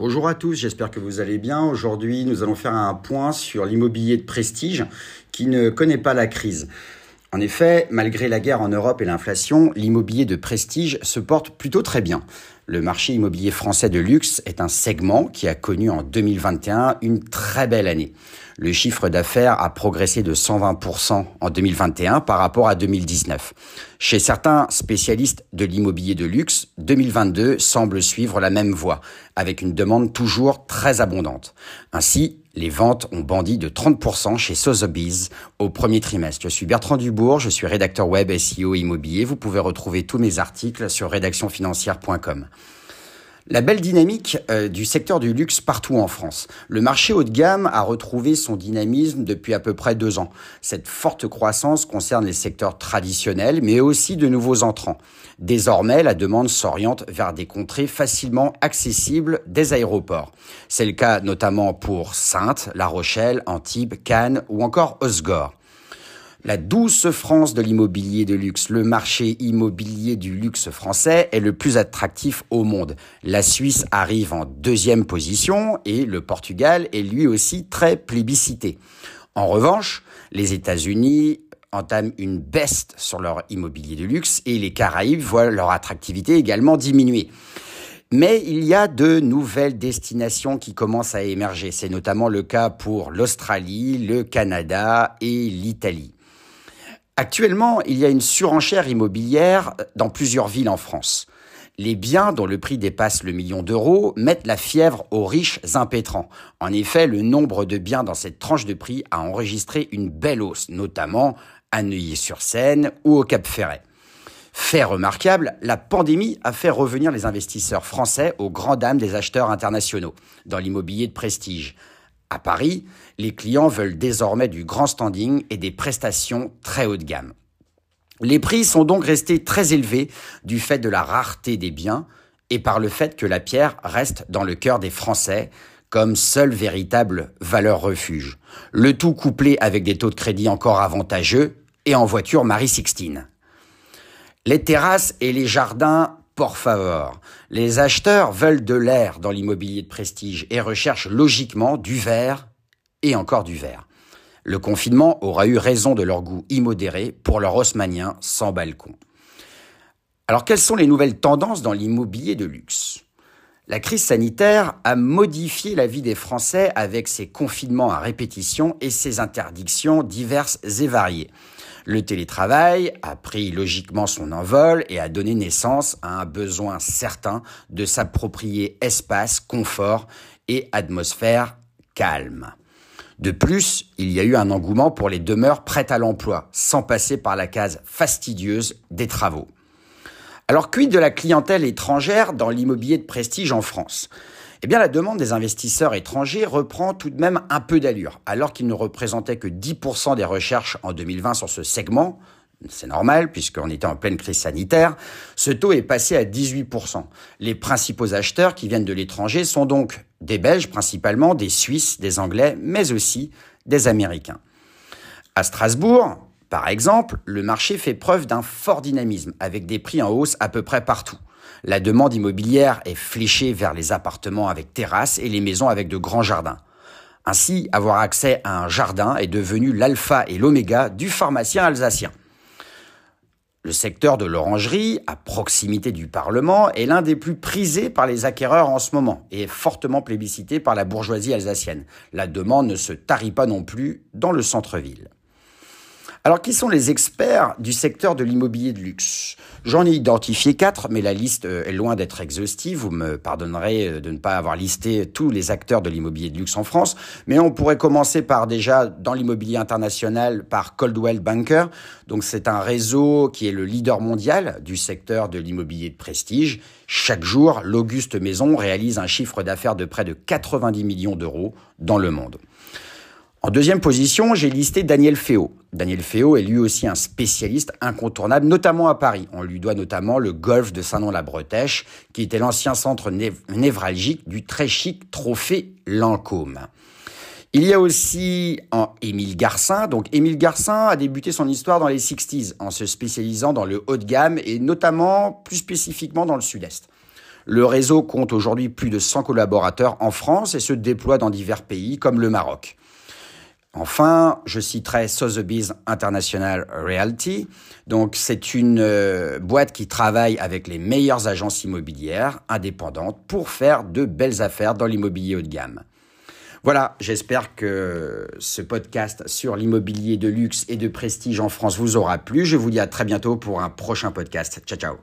Bonjour à tous, j'espère que vous allez bien. Aujourd'hui, nous allons faire un point sur l'immobilier de prestige qui ne connaît pas la crise. En effet, malgré la guerre en Europe et l'inflation, l'immobilier de prestige se porte plutôt très bien. Le marché immobilier français de luxe est un segment qui a connu en 2021 une très belle année. Le chiffre d'affaires a progressé de 120% en 2021 par rapport à 2019. Chez certains spécialistes de l'immobilier de luxe, 2022 semble suivre la même voie, avec une demande toujours très abondante. Ainsi, les ventes ont bondi de 30% chez Sotheby's au premier trimestre. Je suis Bertrand Dubourg, je suis rédacteur web SEO immobilier. Vous pouvez retrouver tous mes articles sur rédactionfinancière.com. La belle dynamique euh, du secteur du luxe partout en France. Le marché haut de gamme a retrouvé son dynamisme depuis à peu près deux ans. Cette forte croissance concerne les secteurs traditionnels, mais aussi de nouveaux entrants. Désormais, la demande s'oriente vers des contrées facilement accessibles des aéroports. C'est le cas notamment pour Sainte, La Rochelle, Antibes, Cannes ou encore Osgore la douce France de l'immobilier de luxe. Le marché immobilier du luxe français est le plus attractif au monde. La Suisse arrive en deuxième position et le Portugal est lui aussi très plébiscité. En revanche, les États-Unis entament une baisse sur leur immobilier de luxe et les Caraïbes voient leur attractivité également diminuer. Mais il y a de nouvelles destinations qui commencent à émerger. C'est notamment le cas pour l'Australie, le Canada et l'Italie. Actuellement, il y a une surenchère immobilière dans plusieurs villes en France. Les biens dont le prix dépasse le million d'euros mettent la fièvre aux riches impétrants. En effet, le nombre de biens dans cette tranche de prix a enregistré une belle hausse, notamment à Neuilly-sur-Seine ou au Cap Ferret. Fait remarquable, la pandémie a fait revenir les investisseurs français aux grandes dames des acheteurs internationaux dans l'immobilier de prestige. À Paris, les clients veulent désormais du grand standing et des prestations très haut de gamme. Les prix sont donc restés très élevés du fait de la rareté des biens et par le fait que la pierre reste dans le cœur des Français comme seule véritable valeur refuge. Le tout couplé avec des taux de crédit encore avantageux et en voiture Marie-Sixtine. Les terrasses et les jardins por favor. Les acheteurs veulent de l'air dans l'immobilier de prestige et recherchent logiquement du verre et encore du verre. Le confinement aura eu raison de leur goût immodéré pour leur haussmanien sans balcon. Alors quelles sont les nouvelles tendances dans l'immobilier de luxe? La crise sanitaire a modifié la vie des Français avec ses confinements à répétition et ses interdictions diverses et variées. Le télétravail a pris logiquement son envol et a donné naissance à un besoin certain de s'approprier espace, confort et atmosphère calme. De plus, il y a eu un engouement pour les demeures prêtes à l'emploi, sans passer par la case fastidieuse des travaux. Alors quid de la clientèle étrangère dans l'immobilier de prestige en France? Eh bien, la demande des investisseurs étrangers reprend tout de même un peu d'allure, alors qu'il ne représentait que 10% des recherches en 2020 sur ce segment. C'est normal, puisqu'on était en pleine crise sanitaire. Ce taux est passé à 18%. Les principaux acheteurs qui viennent de l'étranger sont donc des Belges principalement, des Suisses, des Anglais, mais aussi des Américains. À Strasbourg, par exemple, le marché fait preuve d'un fort dynamisme, avec des prix en hausse à peu près partout. La demande immobilière est fléchée vers les appartements avec terrasse et les maisons avec de grands jardins. Ainsi, avoir accès à un jardin est devenu l'alpha et l'oméga du pharmacien alsacien. Le secteur de l'orangerie, à proximité du Parlement, est l'un des plus prisés par les acquéreurs en ce moment et est fortement plébiscité par la bourgeoisie alsacienne. La demande ne se tarit pas non plus dans le centre-ville. Alors, qui sont les experts du secteur de l'immobilier de luxe? J'en ai identifié quatre, mais la liste euh, est loin d'être exhaustive. Vous me pardonnerez euh, de ne pas avoir listé tous les acteurs de l'immobilier de luxe en France, mais on pourrait commencer par déjà dans l'immobilier international par Coldwell Banker. Donc, c'est un réseau qui est le leader mondial du secteur de l'immobilier de prestige. Chaque jour, l'Auguste Maison réalise un chiffre d'affaires de près de 90 millions d'euros dans le monde. En deuxième position, j'ai listé Daniel Féo. Daniel Féo est lui aussi un spécialiste incontournable, notamment à Paris. On lui doit notamment le golf de Saint-Nom-la-Bretèche, qui était l'ancien centre névralgique du très chic trophée Lancôme. Il y a aussi en Émile Garcin. Donc Émile Garcin a débuté son histoire dans les 60s en se spécialisant dans le haut de gamme et notamment plus spécifiquement dans le sud-est. Le réseau compte aujourd'hui plus de 100 collaborateurs en France et se déploie dans divers pays comme le Maroc. Enfin, je citerai Sotheby's International Realty. Donc, c'est une euh, boîte qui travaille avec les meilleures agences immobilières indépendantes pour faire de belles affaires dans l'immobilier haut de gamme. Voilà, j'espère que ce podcast sur l'immobilier de luxe et de prestige en France vous aura plu. Je vous dis à très bientôt pour un prochain podcast. Ciao, ciao.